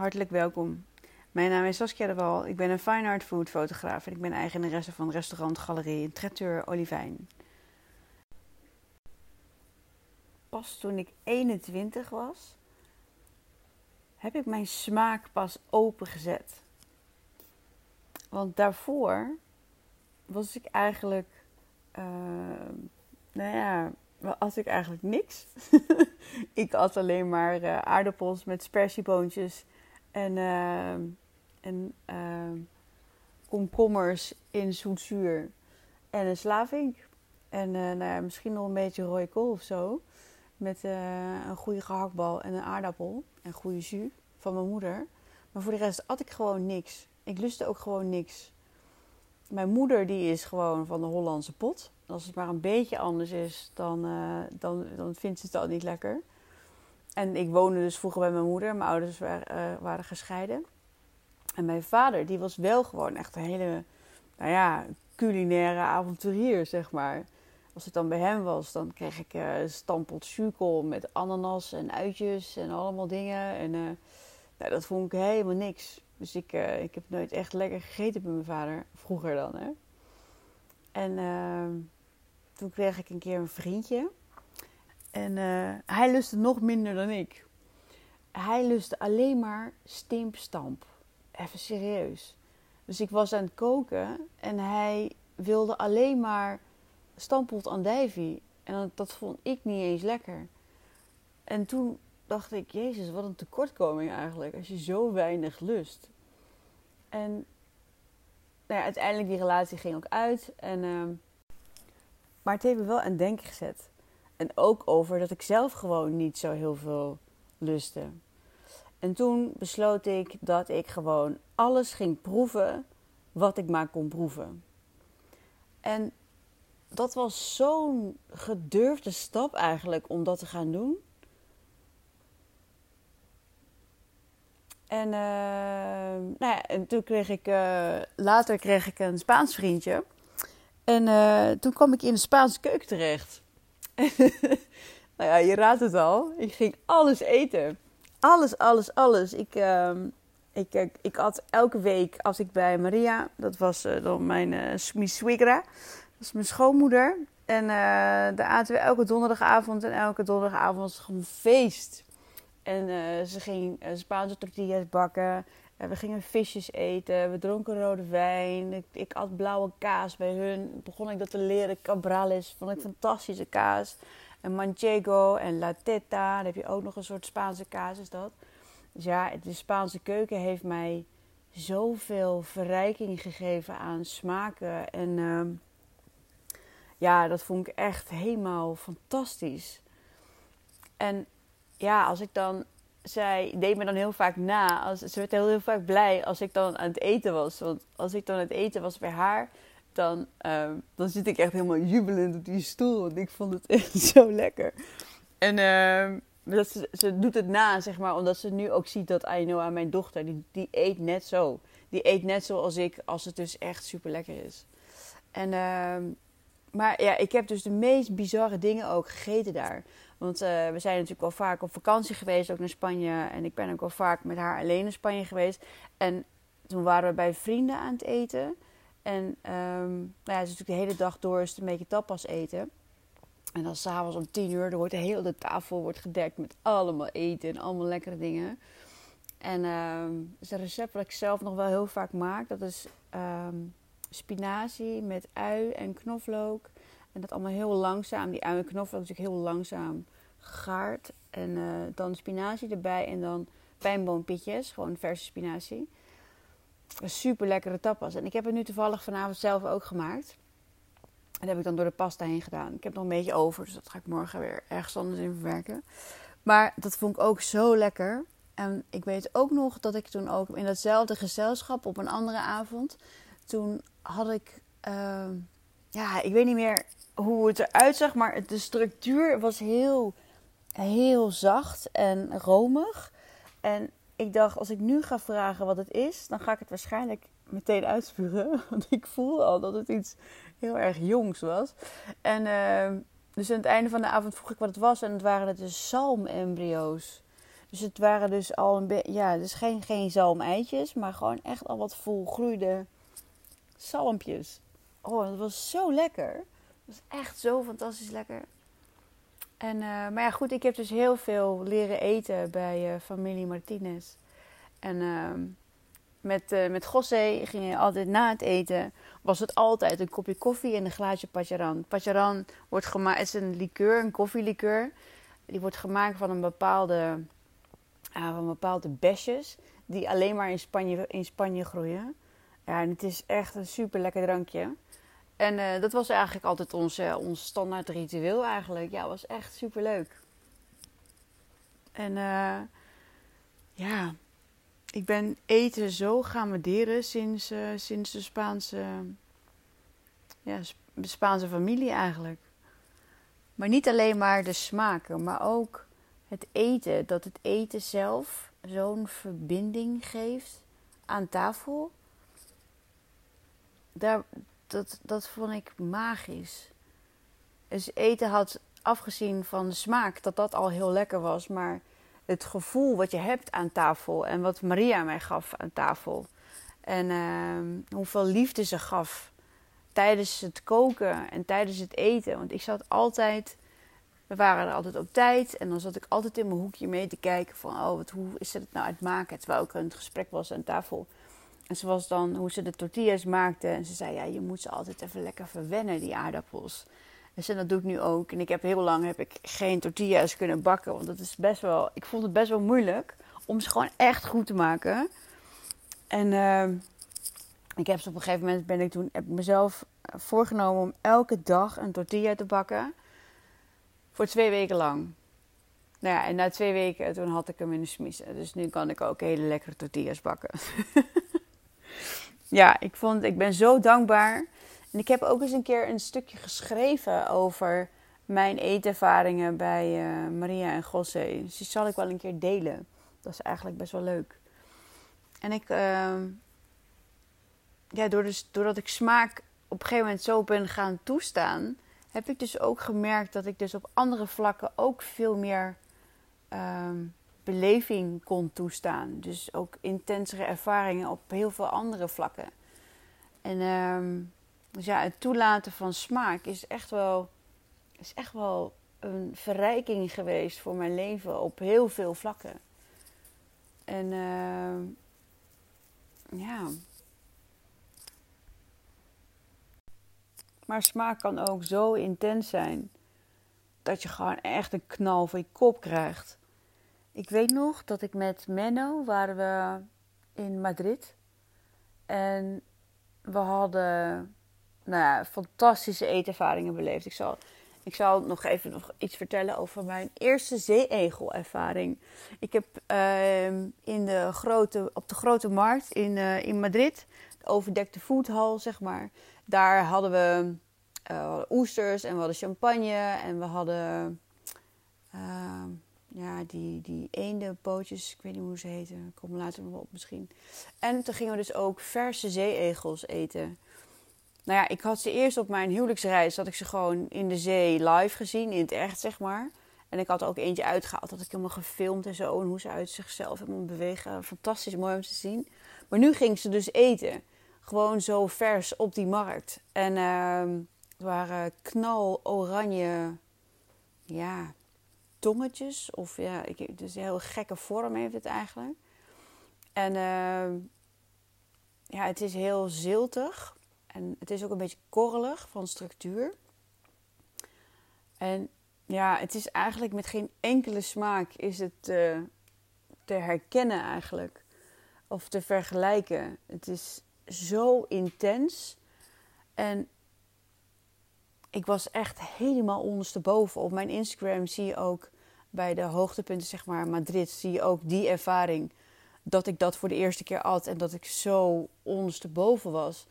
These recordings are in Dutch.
Hartelijk welkom. Mijn naam is Saskia de Wal. Ik ben een fine art food fotograaf en ik ben eigenaresse van restaurant Galerie in Traiteur Olivijn. Pas toen ik 21 was, heb ik mijn smaak pas opengezet. Want daarvoor was ik eigenlijk, uh, nou ja, at ik eigenlijk niks. ik at alleen maar uh, aardappels met spersieboontjes en, uh, en uh, komkommers in zoetzuur en een slavink. En nou ja, misschien nog een beetje rode kool of zo. Met een goede gehaktbal en een aardappel en goede jus van mijn moeder. Maar voor de rest at ik gewoon niks. Ik lustte ook gewoon niks. Mijn moeder die is gewoon van de Hollandse pot. Als het maar een beetje anders is, dan, uh, dan, dan vindt ze het al niet lekker. En ik woonde dus vroeger bij mijn moeder. Mijn ouders waren, uh, waren gescheiden. En mijn vader, die was wel gewoon echt een hele, nou ja, culinaire avonturier, zeg maar. Als het dan bij hem was, dan kreeg ik uh, stampot chukel met ananas en uitjes en allemaal dingen. En uh, nou, dat vond ik helemaal niks. Dus ik, ik heb nooit echt lekker gegeten bij mijn vader. Vroeger dan, hè. En toen kreeg ik een keer een vriendje. En uh, hij lustte nog minder dan ik. Hij lustte alleen maar stimpstamp. Even serieus. Dus ik was aan het koken en hij wilde alleen maar stampot andijvie. En dat, vond ik niet eens lekker. En toen dacht ik, Jezus, wat een tekortkoming eigenlijk. Als je zo weinig lust. En nou ja, uiteindelijk die relatie ging ook uit. En, uh, maar het heeft me wel aan denken gezet. En ook over dat ik zelf gewoon niet zo heel veel lustte. En toen besloot ik dat ik gewoon alles ging proeven wat ik maar kon proeven. En dat was zo'n gedurfde stap eigenlijk om dat te gaan doen. En, uh, nou ja, en toen kreeg ik, uh, later kreeg ik een Spaans vriendje. En uh, toen kwam ik in de Spaanse keuken terecht. nou ja, je raadt het al. Ik ging alles eten. Alles, alles, alles. Ik, ehm, ik, ik, ik at elke week als ik bij Maria, dat was dan mijn uh, mi suegra, dat is mijn schoonmoeder. En daar aten we elke donderdagavond en elke donderdagavond was gewoon feest. En uh, ze ging uh, Spaanse tortillas bakken. We gingen visjes eten. We dronken rode wijn. Ik, ik, at blauwe kaas bij hun. Begon ik dat te leren. Cabrales vond ik fantastische kaas. En manchego en la teta. Dan heb je ook nog een soort Spaanse kaas is dat. Dus ja, de Spaanse keuken heeft mij zoveel verrijking gegeven aan smaken. En ehm, ja, dat vond ik echt helemaal fantastisch. En ja, als ik dan. Zij deed me dan heel vaak na. Als, ze werd heel, heel vaak blij als ik dan aan het eten was. Want als ik dan aan het eten was bij haar, dan, uh, dan zit ik echt helemaal jubelend op die stoel. Want ik vond het echt zo lekker. En uh, dat ze, doet het na, zeg maar, omdat ze nu ook ziet dat Ainoa, mijn dochter, die, die eet net zo. Die eet net zoals ik, als het dus echt super lekker is. En, uh, maar ja, ik heb dus de meest bizarre dingen ook gegeten daar. Want uh, we zijn natuurlijk wel vaak op vakantie geweest, ook naar Spanje. En ik ben ook wel vaak met haar alleen in Spanje geweest. En toen waren we bij vrienden aan het eten. En um, nou ja, het is natuurlijk de hele dag door een beetje tapas eten. En dan s'avonds om tien uur, er wordt de hele tafel wordt gedekt met allemaal eten en allemaal lekkere dingen. En um, dat is een recept wat ik zelf nog wel heel vaak maak. Dat is um, spinazie met ui en knoflook. En dat allemaal heel langzaam. Die ui en knoflook natuurlijk heel langzaam gaart. En uh, dan spinazie erbij en dan pijnboompitjes. Gewoon verse spinazie. Super lekkere tapas. En ik heb het nu toevallig vanavond zelf ook gemaakt. En dat heb ik dan door de pasta heen gedaan. Ik heb nog een beetje over, dus dat ga ik morgen weer ergens anders in verwerken. Maar dat vond ik ook zo lekker. En ik weet ook nog dat ik toen ook in datzelfde gezelschap op een andere avond. Toen had ik, uh, ja, ik weet niet meer hoe het eruit zag, maar de structuur was heel, heel zacht en romig. En ik dacht, als ik nu ga vragen wat het is, dan ga ik het waarschijnlijk meteen uitspugen. Want ik voel al dat het iets heel erg jongs was. En uh, dus aan het einde van de avond vroeg ik wat het was. En het waren het dus zalmembryo's. Dus het waren dus al een beetje, ja, dus geen, geen zalmeitjes, maar gewoon echt al wat volgroeide zalmpjes. Oh, dat was zo lekker. Was echt zo fantastisch lekker. En, uh, maar ja, goed, ik heb dus heel veel leren eten bij uh, familie Martinez. En uh, met, uh, met José ging je altijd na het eten, was het altijd een kopje koffie en een glaasje pacharan. Pacharan wordt gemaakt, is een liqueur, een koffielikeur. Die wordt gemaakt van een bepaalde, van bepaalde besjes die alleen maar in Spanje, in Spanje groeien. Ja, en het is echt een super lekker drankje. En uh, dat was eigenlijk altijd ons, uh, ons standaard ritueel eigenlijk. Ja, was echt super leuk. En uh, ja, ik ben eten zo gaan waarderen sinds, sinds de Spaanse, ja, de Spaanse familie eigenlijk. Maar niet alleen maar de smaken, maar ook het eten. Dat het eten zelf zo'n verbinding geeft aan tafel. Daar, dat, dat vond ik magisch. Dus eten had, afgezien van de smaak, dat dat al heel lekker was. Maar het gevoel wat je hebt aan tafel en wat Maria mij gaf aan tafel. En uh, hoeveel liefde ze gaf tijdens het koken en tijdens het eten. Want ik zat altijd, we waren er altijd op tijd. En dan zat ik altijd in mijn hoekje mee te kijken van, oh, wat, hoe is het nou uit maken? Terwijl ik aan het gesprek was aan tafel. En ze was dan hoe ze de tortillas maakte. En ze zei, ja, je moet ze altijd even lekker verwennen, die aardappels. En ze, dat doe ik nu ook. En ik heb heel lang heb ik geen tortillas kunnen bakken. Want dat is best wel, ik vond het best wel moeilijk om ze gewoon echt goed te maken. En uh, ik heb ze op een gegeven moment, ben ik toen, heb ik mezelf voorgenomen om elke dag een tortilla te bakken. Voor twee weken lang. Nou ja, en na twee weken, toen had ik hem in de smiezen. Dus nu kan ik ook hele lekkere tortillas bakken. ja, ik, vond, ik ben zo dankbaar. En ik heb ook eens een keer een stukje geschreven over mijn eetervaringen bij uh, Maria en José. Dus die zal ik wel een keer delen. Dat is eigenlijk best wel leuk. En ik, uh, ja, dus, doordat ik smaak op een gegeven moment zo ben gaan toestaan, heb ik dus ook gemerkt dat ik dus op andere vlakken ook veel meer uh, beleving kon toestaan. Dus ook intensere ervaringen op heel veel andere vlakken. En um, dus ja, het toelaten van smaak is echt wel, is echt wel een verrijking geweest voor mijn leven op heel veel vlakken. En uh, ja. Maar smaak kan ook zo intens zijn dat je gewoon echt een knal voor je kop krijgt. Ik weet nog dat ik met Menno waren we in Madrid. En we hadden nou ja, fantastische eetervaringen beleefd. Ik zal, ik zal nog even nog iets vertellen over mijn eerste zeeegelervaring. Ik heb uh, in de grote, op de grote markt in, uh, in Madrid, de overdekte foodhal zeg maar. Daar hadden we uh, oesters en we hadden champagne en we hadden ehm, ja, die, die eendenpootjes, ik weet niet hoe ze heten, kom later nog wel op misschien. En toen gingen we dus ook verse zeeegels eten. Nou ja, ik had ze eerst op mijn huwelijksreis, had ik ze gewoon in de zee live gezien, in het echt zeg maar. En ik had er ook eentje uitgehaald, had ik helemaal gefilmd en zo. En hoe ze uit zichzelf helemaal bewegen. Fantastisch mooi om te zien. Maar nu ging ze dus eten. Gewoon zo vers op die markt. En uh, het waren knal oranje, ja, tongetjes. Of ja, ik, dus heel gekke vorm heeft het eigenlijk. En uh, ja, het is heel ziltig. En het is ook een beetje korrelig van structuur. En ja, het is eigenlijk met geen enkele smaak is het te, te herkennen eigenlijk. Of te vergelijken. Het is zo intens. En ik was echt helemaal ondersteboven. Op mijn Instagram zie je ook bij de hoogtepunten, zeg maar, Madrid, zie je ook die ervaring. Dat ik dat voor de eerste keer at en dat ik zo ondersteboven was.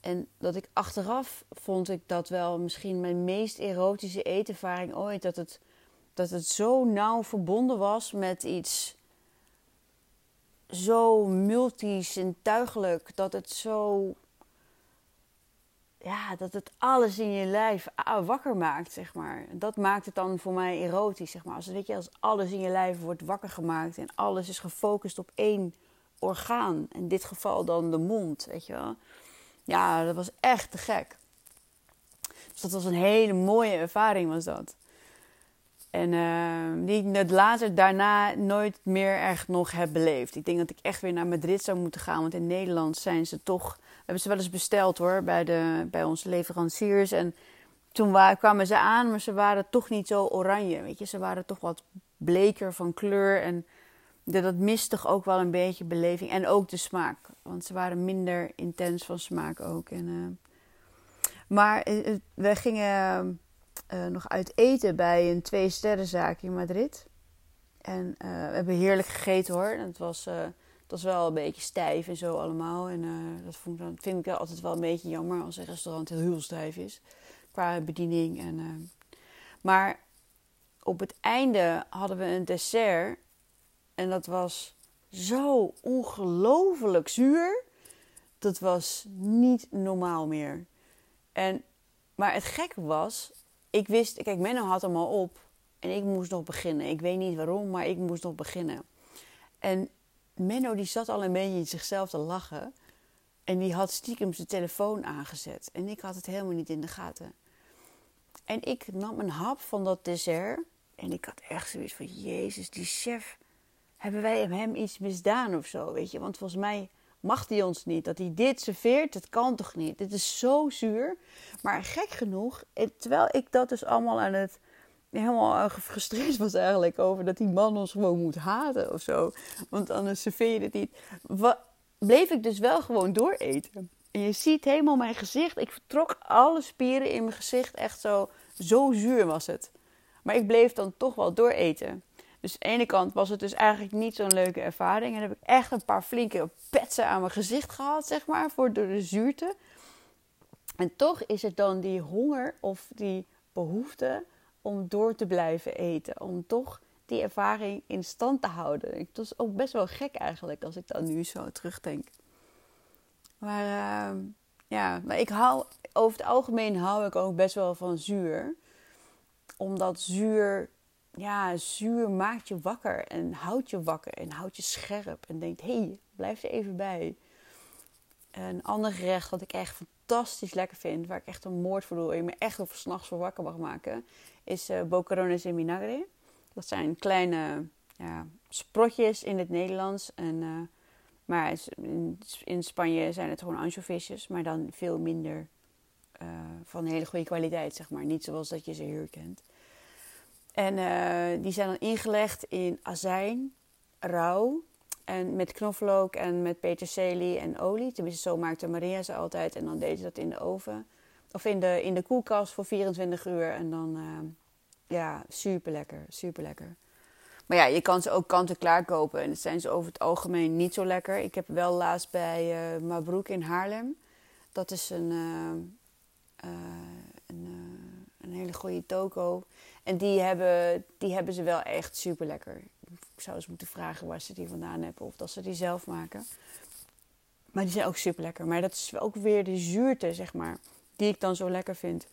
En dat ik achteraf vond ik dat wel misschien mijn meest erotische eetervaring ooit. Dat het, dat het zo nauw verbonden was met iets zo multisintuigelijk. Dat het zo ja, dat het alles in je lijf wakker maakt, zeg maar. Dat maakt het dan voor mij erotisch, zeg maar. Als, weet je, als alles in je lijf wordt wakker gemaakt en alles is gefocust op één orgaan. In dit geval dan de mond, weet je wel. Ja, dat was echt te gek. Dus dat was een hele mooie ervaring, was dat. En uh, die ik later daarna nooit meer echt nog heb beleefd. Ik denk dat ik echt weer naar Madrid zou moeten gaan. Want in Nederland zijn ze toch... Hebben ze wel eens besteld hoor, bij, de, bij onze leveranciers. En toen kwamen ze aan, maar ze waren toch niet zo oranje. Weet je, ze waren toch wat bleker van kleur. En dat mist toch ook wel een beetje beleving. En ook de smaak. Want ze waren minder intens van smaak ook. En, uh, maar uh, we gingen nog uit eten bij een twee sterrenzaak in Madrid. En we hebben heerlijk gegeten hoor. Het was, het was wel een beetje stijf en zo allemaal. En dat, vond, dat vind ik altijd wel een beetje jammer als een restaurant heel, heel stijf is. Qua bediening. En, maar op het einde hadden we een dessert en dat was zo ongelooflijk zuur. Dat was niet normaal meer. En, maar het gekke was, ik wist, kijk, Menno had hem al op en ik moest nog beginnen. Ik weet niet waarom, maar ik moest nog beginnen. En Menno die zat al een beetje in zichzelf te lachen. En die had stiekem zijn telefoon aangezet. En ik had het helemaal niet in de gaten. En ik nam een hap van dat dessert. En ik had echt zoiets van: Jezus, die chef hebben wij hem iets misdaan of zo, weet je? Want volgens mij mag hij ons niet. Dat hij dit serveert, dat kan toch niet? Dit is zo zuur. Maar gek genoeg, terwijl ik dat dus allemaal aan het... Helemaal gefrustreerd was eigenlijk over dat die man ons gewoon moet haten of zo. Want anders serveer je het niet. bleef ik dus wel gewoon dooreten. En je ziet helemaal mijn gezicht. Ik vertrok alle spieren in mijn gezicht. Echt zo, zo zuur was het. Maar ik bleef dan toch wel dooreten. Dus aan de ene kant was het dus eigenlijk niet zo'n leuke ervaring. En heb ik echt een paar flinke petsen aan mijn gezicht gehad, zeg maar, voor door de zuurte. En toch is het dan die honger of die behoefte om door te blijven eten. Om toch die ervaring in stand te houden. Het was ook best wel gek eigenlijk als ik dan nu zo terugdenk. Maar uh, ja, maar ik hou, over het algemeen hou ik ook best wel van zuur. Omdat zuur ja, zuur maakt je wakker en houdt je wakker en houdt je scherp en denkt: hé, hey, blijf er even bij. Een ander gerecht wat ik echt fantastisch lekker vind, waar ik echt een moord voor doe en je me echt over s'nachts voor wakker mag maken, is uh, bocarones in vinagre. Dat zijn kleine ja, sprotjes in het Nederlands. En, uh, maar in, in, Spanje zijn het gewoon anchovisjes, maar dan veel minder uh, van hele goede kwaliteit, zeg maar. Niet zoals dat je ze hier kent. En die zijn dan ingelegd in azijn, rauw. En met knoflook en met peterselie en olie. Tenminste, zo maakte Maria ze altijd. En dan deed ze dat in de oven. Of in de, in de koelkast voor 24 uur. En dan, uh, ja, super lekker. Super lekker. Maar ja, je kan ze ook kant-en-klaar kopen. En dat zijn ze over het algemeen niet zo lekker. Ik heb wel laatst bij uh, Mabroek in Haarlem. Dat is een, uh, een, een hele goede toko. En die hebben, die hebben ze wel echt super lekker. Zou eens moeten vragen waar ze die vandaan hebben of dat ze die zelf maken. Maar die zijn ook super lekker. Maar dat is ook weer de zuurte, zeg maar, die ik dan zo lekker vind.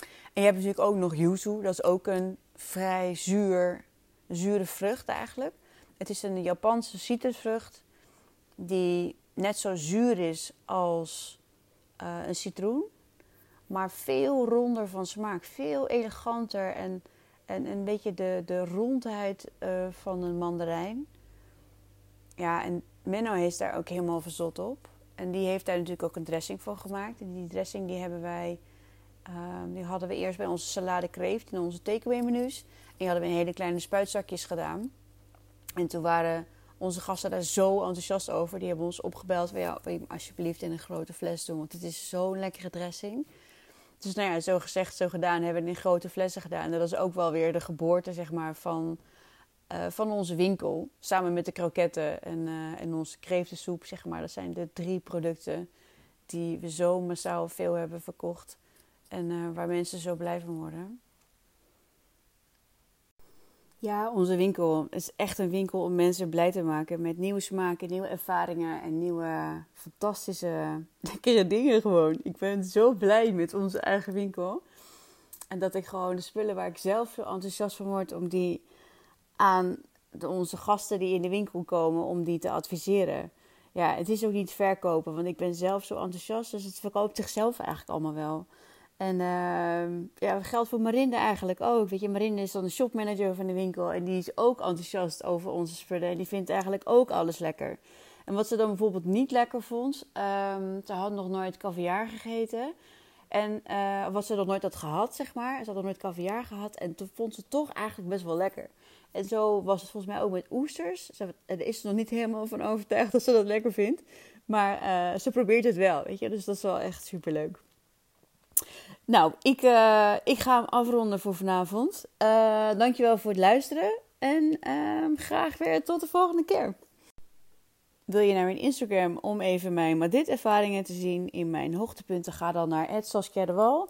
En je hebt natuurlijk ook nog yuzu. Dat is ook een vrij zuur, zure vrucht eigenlijk. Het is een Japanse citrusvrucht die net zo zuur is als uh, een citroen maar veel ronder van smaak. Veel eleganter en, en een beetje de, de rondheid uh, van een mandarijn. Ja, en Menno is daar ook helemaal verzot op. En die heeft daar natuurlijk ook een dressing van gemaakt. En die dressing die hebben wij, uh, die hadden we eerst bij onze salade kreeft in onze takeaway menus. En die hadden we in hele kleine spuitzakjes gedaan. En toen waren onze gasten daar zo enthousiast over. Die hebben ons opgebeld. Wil je alsjeblieft in een grote fles doen? Want het is zo'n lekkere dressing. Dus nou ja, zo gezegd, zo gedaan, hebben het in grote flessen gedaan. Dat is ook wel weer de geboorte, zeg maar, van, uh, van onze winkel. Samen met de kroketten en, uh, en onze kreeftensoep, zeg maar. Dat zijn de drie producten die we zo massaal veel hebben verkocht. En uh, waar mensen zo blij van worden. Ja, onze winkel is echt een winkel om mensen blij te maken met nieuwe smaken, nieuwe ervaringen en nieuwe fantastische, lekkere dingen gewoon. Ik ben zo blij met onze eigen winkel. En dat ik gewoon de spullen waar ik zelf zo enthousiast van word, om die aan de, onze gasten die in de winkel komen, om die te adviseren. Ja, het is ook niet verkopen, want ik ben zelf zo enthousiast, dus het verkoopt zichzelf eigenlijk allemaal wel. En uh, ja, geldt voor Marinde eigenlijk ook. Weet je, Marinde is dan de shopmanager van de winkel. En die is ook enthousiast over onze spullen. En die vindt eigenlijk ook alles lekker. En wat ze dan bijvoorbeeld niet lekker vond, um, ze had nog nooit caviar gegeten. En wat ze nog nooit had gehad, zeg maar. Ze had nog nooit caviar gehad. En toen vond ze toch eigenlijk best wel lekker. En zo was het volgens mij ook met oesters. Ze is er nog niet helemaal van overtuigd dat ze dat lekker vindt. Maar uh, ze probeert het wel, weet je. Dus dat is wel echt superleuk. Nou, ik, uh, ik ga hem afronden voor vanavond. Uh, dankjewel voor het luisteren. En uh, graag weer tot de volgende keer. Wil je naar mijn Instagram om even mijn maar dit ervaringen te zien in mijn hoogtepunten? Ga dan naar Saskia de Wal.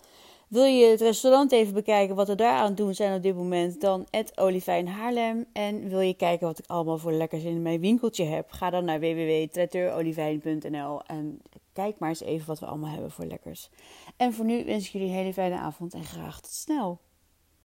Wil je het restaurant even bekijken wat we daar aan het doen zijn op dit moment? Dan Olivijn Haarlem. En wil je kijken wat ik allemaal voor lekkers in mijn winkeltje heb? Ga dan naar www.traiteurolivijn.nl en kijk maar eens even wat we allemaal hebben voor lekkers. En voor nu wens ik jullie een hele fijne avond en graag tot snel.